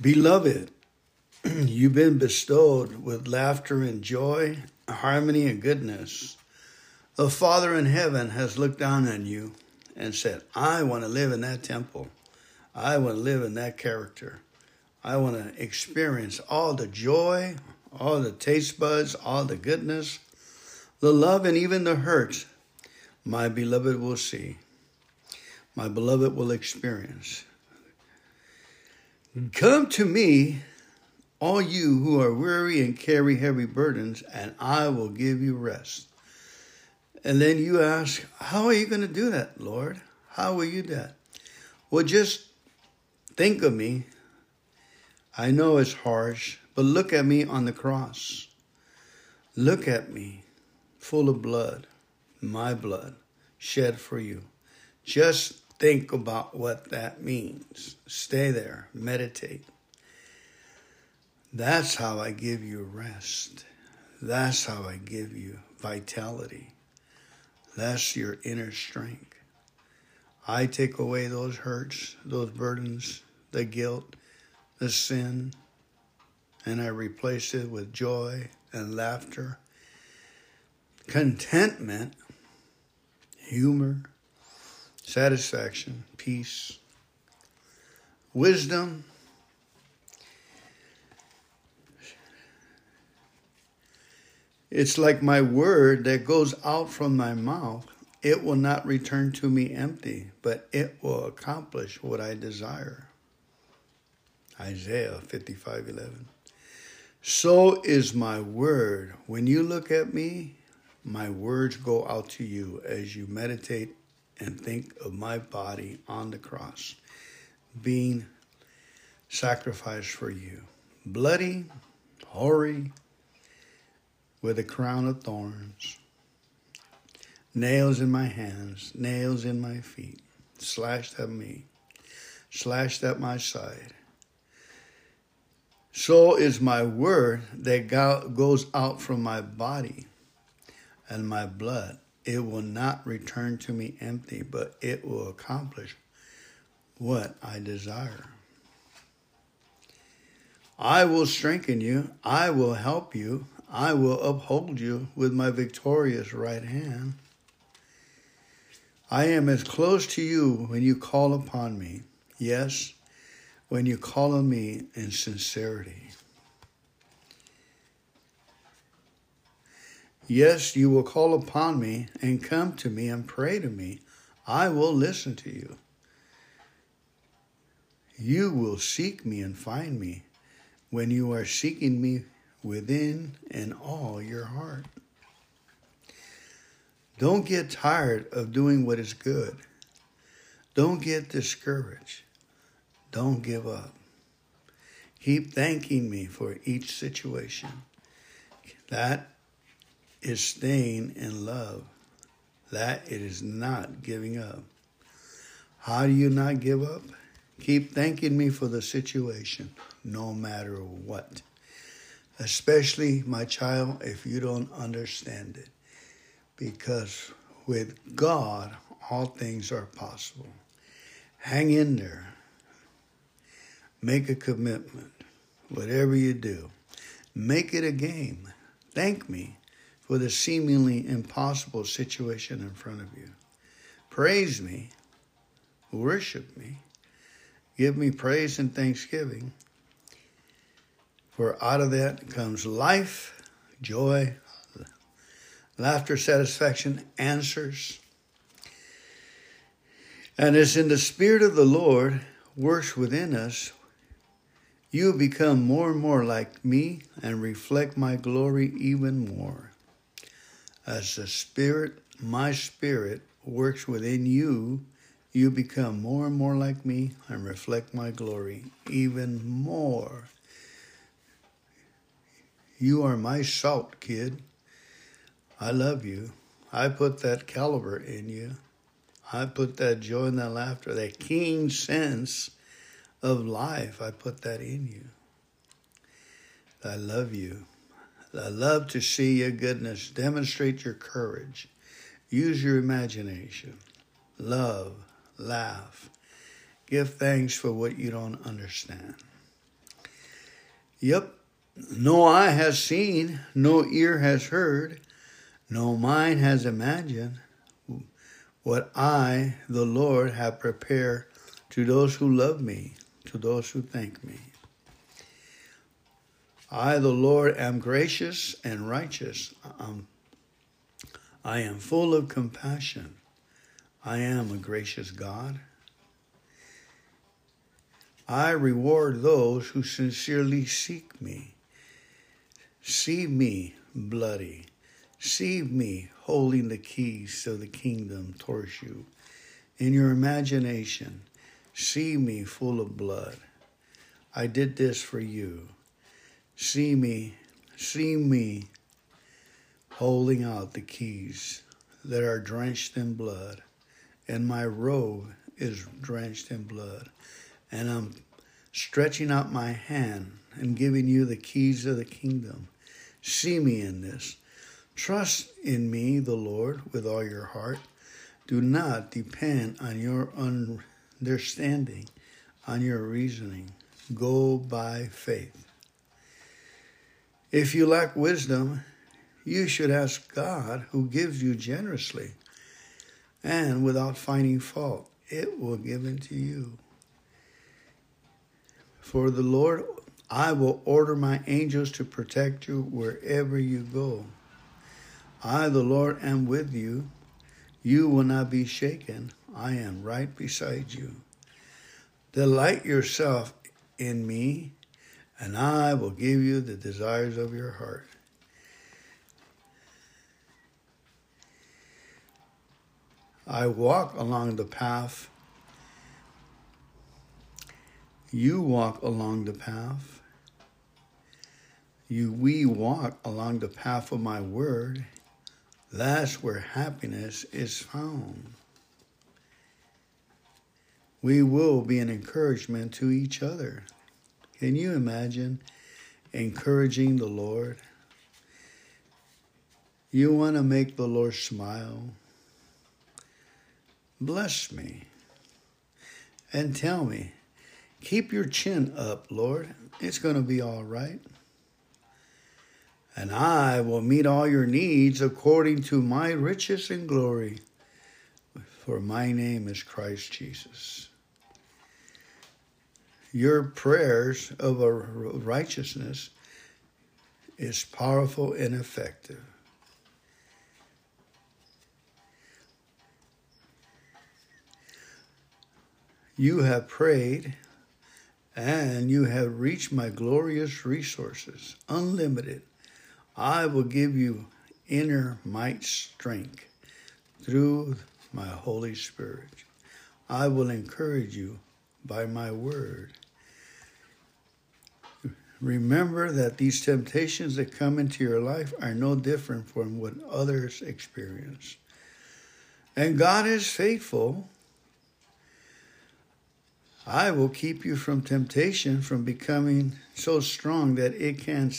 Beloved, you've been bestowed with laughter and joy, harmony and goodness. The Father in heaven has looked down on you and said, I want to live in that temple. I want to live in that character. I want to experience all the joy, all the taste buds, all the goodness, the love, and even the hurt my beloved will see. My beloved will experience. Come to me, all you who are weary and carry heavy burdens, and I will give you rest. And then you ask, How are you going to do that, Lord? How will you do that? Well, just think of me. I know it's harsh, but look at me on the cross. Look at me, full of blood, my blood, shed for you. Just think about what that means. Stay there, meditate. That's how I give you rest. That's how I give you vitality. That's your inner strength. I take away those hurts, those burdens, the guilt, the sin, and I replace it with joy and laughter, contentment, humor, satisfaction, peace, wisdom. It's like my word that goes out from my mouth it will not return to me empty, but it will accomplish what I desire. Isaiah 55 11. So is my word. When you look at me, my words go out to you as you meditate and think of my body on the cross being sacrificed for you. Bloody, hoary, with a crown of thorns nails in my hands, nails in my feet, slashed at me, slashed at my side. So is my word that goes out from my body and my blood. It will not return to me empty, but it will accomplish what I desire. I will strengthen you. I will help you. I will uphold you with my victorious right hand. I am as close to you when you call upon me. Yes, when you call on me in sincerity. Yes, you will call upon me and come to me and pray to me. I will listen to you. You will seek me and find me when you are seeking me within and all your heart. Don't get tired of doing what is good. Don't get discouraged. Don't give up. Keep thanking me for each situation. That is staying in love. That it is not giving up. How do you not give up? Keep thanking me for the situation, no matter what. Especially, my child, if you don't understand it because with God, all things are possible. Hang in there. Make a commitment. Whatever you do, make it a game. Thank me for the seemingly impossible situation in front of you. Praise me. Worship me. Give me praise and thanksgiving. For out of that comes life, joy, laughter, satisfaction, answers. And as in the Spirit of the Lord works within us, you become more and more like me and reflect my glory even more. As the Spirit, my Spirit, works within you, you become more and more like me and reflect my glory even more. You are my salt, kid. I love you. I put that caliber in you. I put that joy and that laughter, that keen sense of life. I put that in you. I love you. I love to see your goodness. Demonstrate your courage. Use your imagination. Love. Laugh. Give thanks for what you don't understand. Yep, no eye has seen, no ear has heard, no mind has imagined what I, the Lord, have prepared to those who love me, to those who thank me. I, the Lord, am gracious and righteous. Um, I am full of compassion. I am a gracious God. I reward those who sincerely seek me. See me bloody. See me holding the keys to the kingdom towards you. In your imagination, see me full of blood. I did this for you. See me, see me holding out the keys that are drenched in blood, and my robe is drenched in blood, and I'm stretching out my hand and giving you the keys of the kingdom. See me in this. Trust in me, the Lord, with all your heart. Do not depend on your understanding, on your reasoning. Go by faith. If you lack wisdom, you should ask God, who gives you generously and without finding fault. It will give unto you. For the Lord, I will order my angels to protect you wherever you go. I, the Lord, am with you. You will not be shaken. I am right beside you. Delight yourself in me, and I will give you the desires of your heart. I walk along the path. You walk along the path. You, we walk along the path of my word. That's where happiness is found. We will be an encouragement to each other. Can you imagine encouraging the Lord? You want to make the Lord smile? Bless me and tell me, keep your chin up, Lord. It's going to be all right. And I will meet all your needs according to my riches and glory, for my name is Christ Jesus your prayers of a righteousness is powerful and effective. You have prayed and you have reached my glorious resources, unlimited. I will give you inner might strength through my Holy Spirit. I will encourage you by my word. Remember that these temptations that come into your life are no different from what others experience. And God is faithful. I will keep you from temptation, from becoming so strong that it can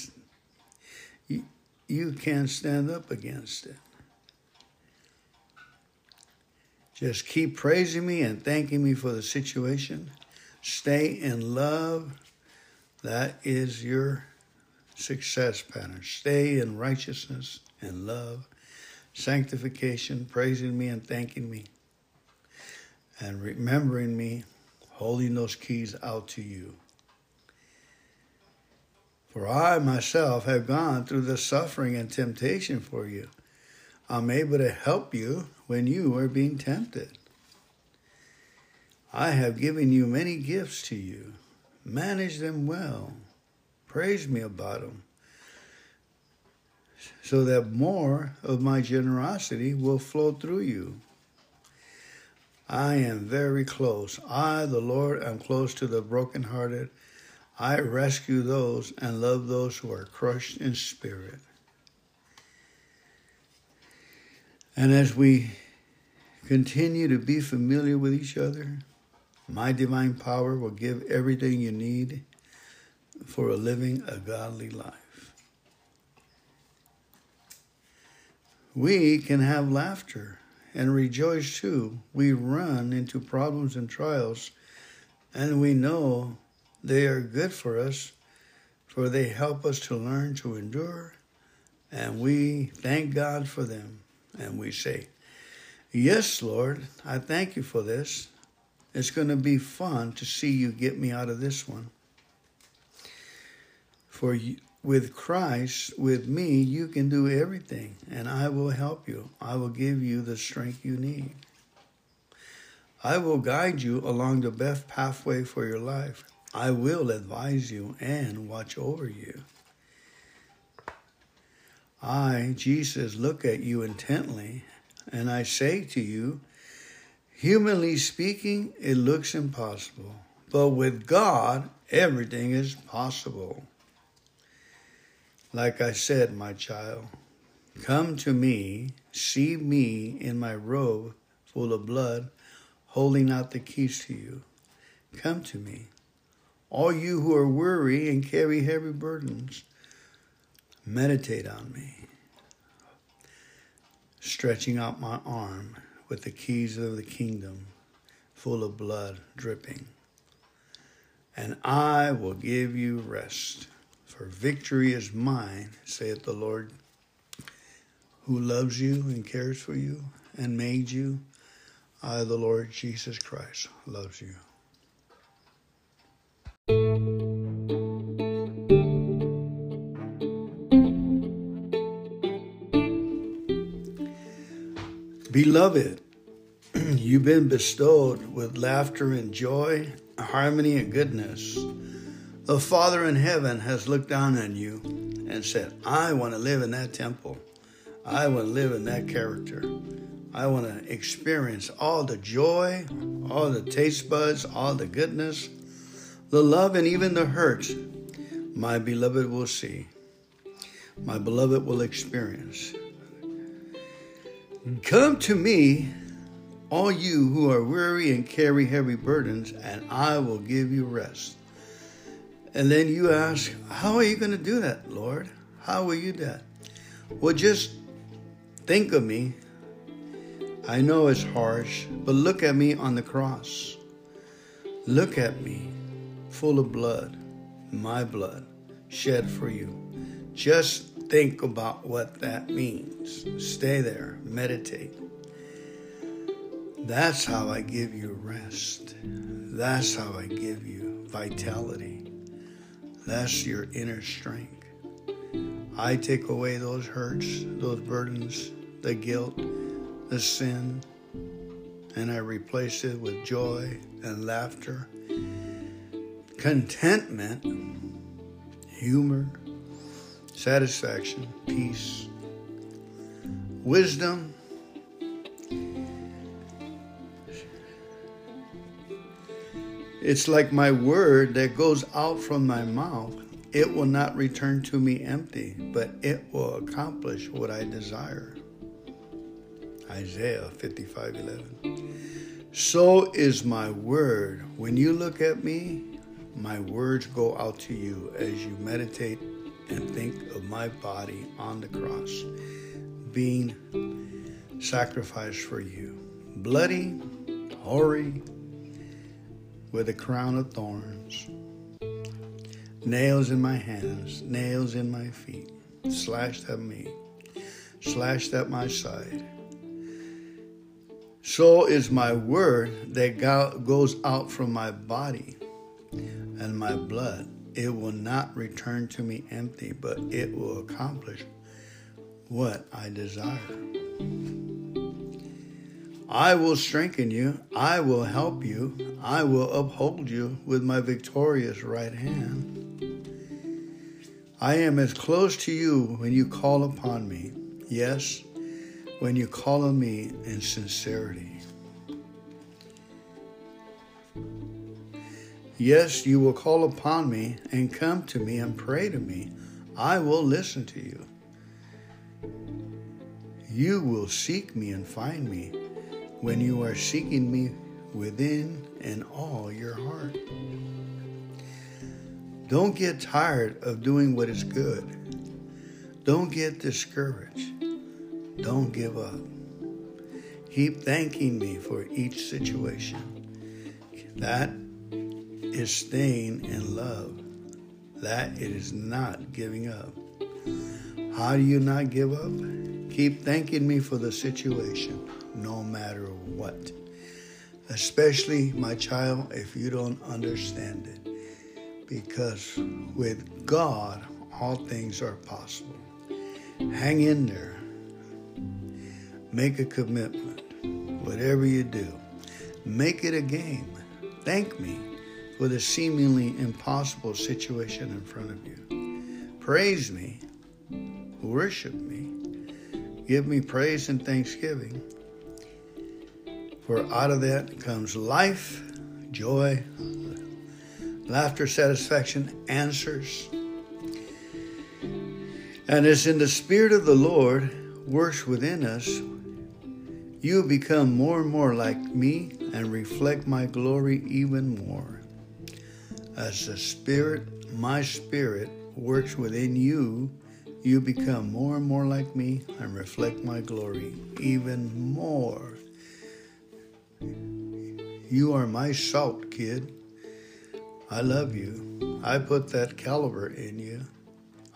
you, you can't stand up against it. Just keep praising me and thanking me for the situation. Stay in love that is your success pattern. Stay in righteousness and love, sanctification, praising me and thanking me, and remembering me, holding those keys out to you. For I myself have gone through the suffering and temptation for you. I'm able to help you when you are being tempted. I have given you many gifts to you manage them well. Praise me about them. So that more of my generosity will flow through you. I am very close. I, the Lord, am close to the brokenhearted. I rescue those and love those who are crushed in spirit. And as we continue to be familiar with each other, my divine power will give everything you need for a living a godly life. We can have laughter and rejoice too. We run into problems and trials, and we know they are good for us for they help us to learn to endure, and we thank God for them. And we say, Yes, Lord, I thank you for this. It's going to be fun to see you get me out of this one. For you, with Christ, with me, you can do everything, and I will help you. I will give you the strength you need. I will guide you along the best pathway for your life. I will advise you and watch over you. I, Jesus, look at you intently, and I say to you, humanly speaking, it looks impossible, but with God, everything is possible. Like I said, my child, come to me, see me in my robe full of blood, holding out the keys to you. Come to me, all you who are weary and carry heavy burdens. Meditate on me, stretching out my arm with the keys of the kingdom, full of blood dripping. And I will give you rest. For victory is mine, saith the Lord, who loves you and cares for you and made you. I, the Lord Jesus Christ, loves you. Beloved, you've been bestowed with laughter and joy, harmony and goodness the Father in heaven has looked down on you and said, I want to live in that temple. I want to live in that character. I want to experience all the joy, all the taste buds, all the goodness, the love, and even the hurt my beloved will see. My beloved will experience. Come to me, all you who are weary and carry heavy burdens, and I will give you rest. And then you ask, How are you going to do that, Lord? How will you do that? Well, just think of me. I know it's harsh, but look at me on the cross. Look at me, full of blood, my blood, shed for you. Just think about what that means. Stay there, meditate. That's how I give you rest. That's how I give you vitality. That's your inner strength. I take away those hurts, those burdens, the guilt, the sin, and I replace it with joy and laughter, contentment, humor, satisfaction, peace, wisdom, It's like my word that goes out from my mouth. It will not return to me empty, but it will accomplish what I desire. Isaiah 55 11. So is my word. When you look at me, my words go out to you as you meditate and think of my body on the cross being sacrificed for you. Bloody, hoary, with a crown of thorns, nails in my hands, nails in my feet, slashed at me, slashed at my side. So is my word that goes out from my body and my blood. It will not return to me empty, but it will accomplish what I desire. I will strengthen you. I will help you. I will uphold you with my victorious right hand. I am as close to you when you call upon me. Yes, when you call on me in sincerity. Yes, you will call upon me and come to me and pray to me. I will listen to you. You will seek me and find me when you are seeking me within and all your heart. Don't get tired of doing what is good. Don't get discouraged. Don't give up. Keep thanking me for each situation. That is staying in love. that it is not giving up. How do you not give up? Keep thanking me for the situation, no matter what. Especially, my child, if you don't understand it. Because with God, all things are possible. Hang in there. Make a commitment. Whatever you do, make it a game. Thank me for the seemingly impossible situation in front of you. Praise me. Worship me. Give me praise and thanksgiving. For out of that comes life, joy, laughter, satisfaction, answers. And as in the Spirit of the Lord works within us, you become more and more like me and reflect my glory even more. As the Spirit, my Spirit, works within you, you become more and more like me and reflect my glory even more. You are my salt, kid. I love you. I put that caliber in you.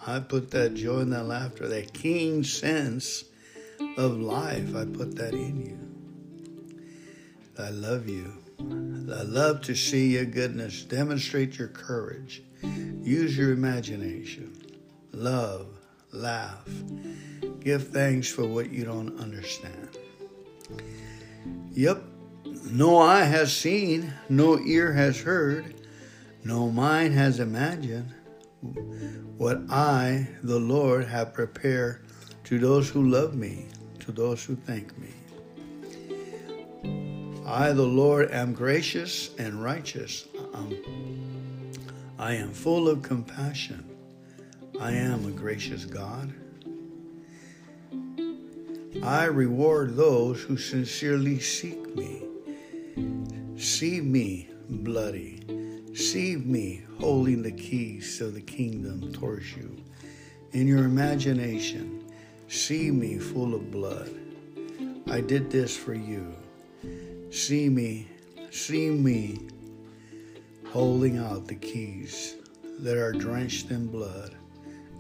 I put that joy and that laughter, that keen sense of life, I put that in you. I love you. I love to see your goodness. Demonstrate your courage. Use your imagination. Love, laugh. Give thanks for what you don't understand. Yep, no eye has seen, no ear has heard, no mind has imagined what I, the Lord, have prepared to those who love me, to those who thank me. I, the Lord, am gracious and righteous. Um, I am full of compassion. I am a gracious God. I reward those who sincerely seek me. See me bloody See me holding the keys to the kingdom towards you. In your imagination, see me full of blood. I did this for you. See me, see me holding out the keys that are drenched in blood,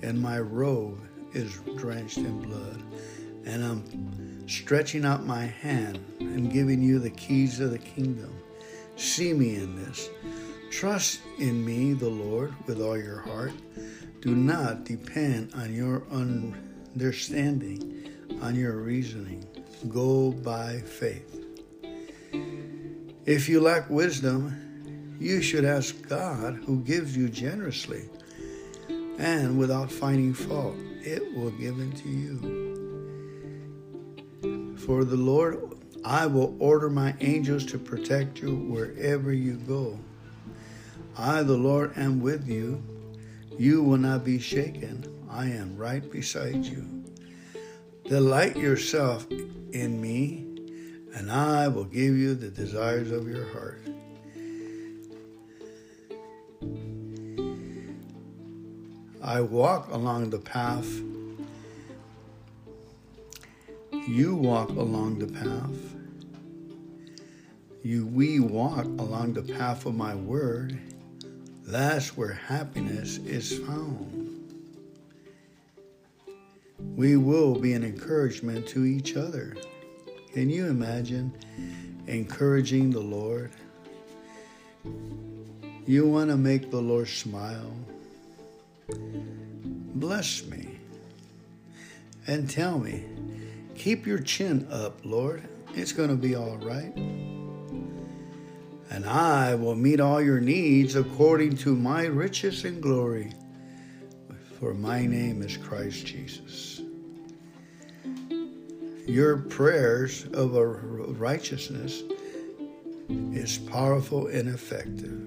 and my robe is drenched in blood, and I'm stretching out my hand and giving you the keys of the kingdom. See me in this. Trust in me, the Lord, with all your heart. Do not depend on your understanding, on your reasoning. Go by faith. If you lack wisdom, you should ask God, who gives you generously and without finding fault. It will give unto you. For the Lord, I will order my angels to protect you wherever you go. I, the Lord, am with you. You will not be shaken. I am right beside you. Delight yourself in me, and I will give you the desires of your heart. I walk along the path. You walk along the path. You we walk along the path of my word that's where happiness is found. We will be an encouragement to each other. Can you imagine encouraging the Lord? You want to make the Lord smile? Bless me and tell me, keep your chin up, Lord. It's going to be all right and I will meet all your needs according to my riches and glory. For my name is Christ Jesus. Your prayers of righteousness is powerful and effective.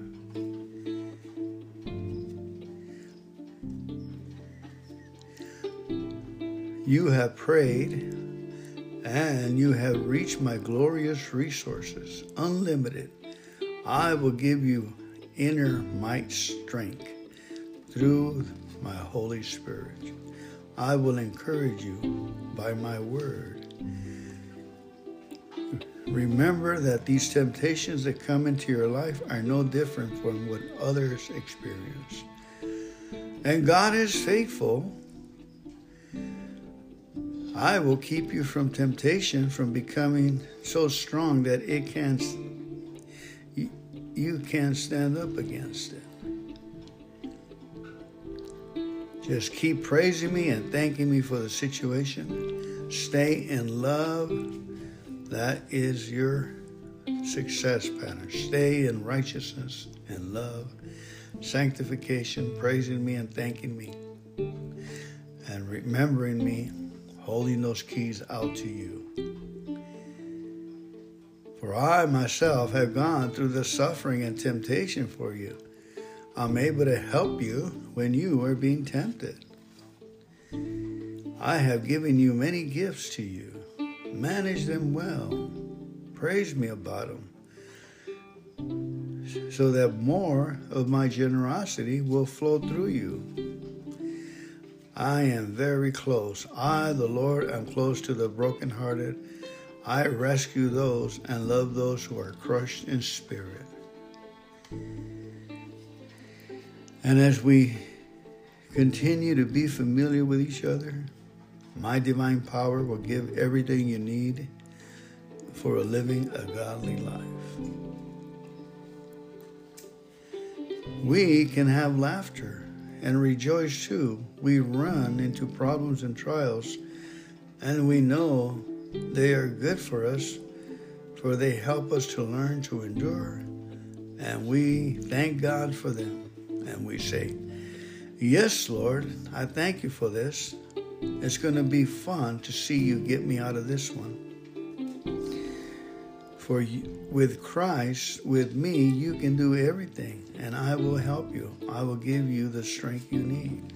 You have prayed and you have reached my glorious resources, unlimited I will give you inner might strength through my Holy Spirit. I will encourage you by my word. Remember that these temptations that come into your life are no different from what others experience. And God is faithful. I will keep you from temptation, from becoming so strong that it you, you can't stand up against it. Just keep praising me and thanking me for the situation. Stay in love. That is your success pattern. Stay in righteousness and love, sanctification, praising me and thanking me, and remembering me, holding those keys out to you. For I myself have gone through the suffering and temptation for you. I'm able to help you when you are being tempted. I have given you many gifts to you. Manage them well. Praise me about them so that more of my generosity will flow through you. I am very close. I, the Lord, am close to the brokenhearted. I rescue those and love those who are crushed in spirit. And as we continue to be familiar with each other, my divine power will give everything you need for a living a godly life. We can have laughter and rejoice too. We run into problems and trials, and we know they are good for us, for they help us to learn to endure, and we thank God for them and we say, Yes, Lord, I thank you for this. It's going to be fun to see you get me out of this one. For you, with Christ, with me, you can do everything, and I will help you. I will give you the strength you need.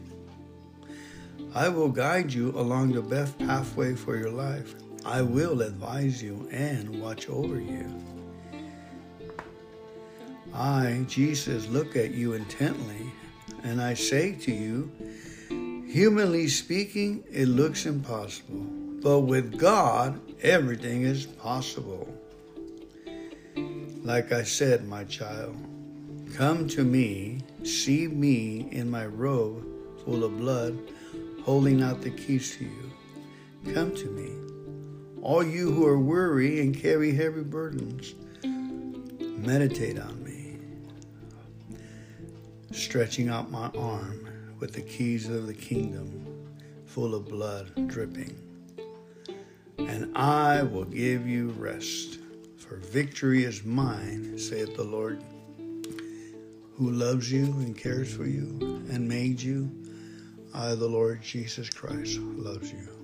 I will guide you along the best pathway for your life. I will advise you and watch over you. I, Jesus, look at you intently, and I say to you, humanly speaking, it looks impossible, but with God, everything is possible. Like I said, my child, come to me, see me in my robe full of blood, holding out the keys to you. Come to me, all you who are weary and carry heavy burdens, meditate on me stretching out my arm with the keys of the kingdom full of blood dripping. And I will give you rest, for victory is mine, saith the Lord, who loves you and cares for you and made you. I, the Lord Jesus Christ, loves you.